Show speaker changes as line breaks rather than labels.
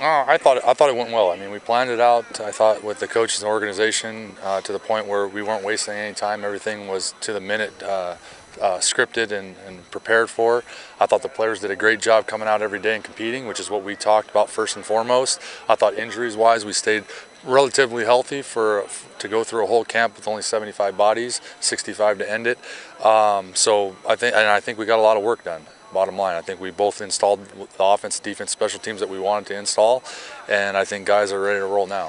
Uh, I thought I thought it went well. I mean, we planned it out. I thought with the coaches and organization uh, to the point where we weren't wasting any time. Everything was to the minute. Uh, uh, scripted and, and, prepared for. I thought the players did a great job coming out every day and competing, which is what we talked about first and foremost. I thought injuries-wise, we stayed relatively healthy for to go through a whole camp with only 75 bodies, 65 to end it. Um, so I think, and I think we got a lot of work done bottom line. I think we both installed the offense, defense, special teams that we wanted to install, and I think guys are ready to roll now.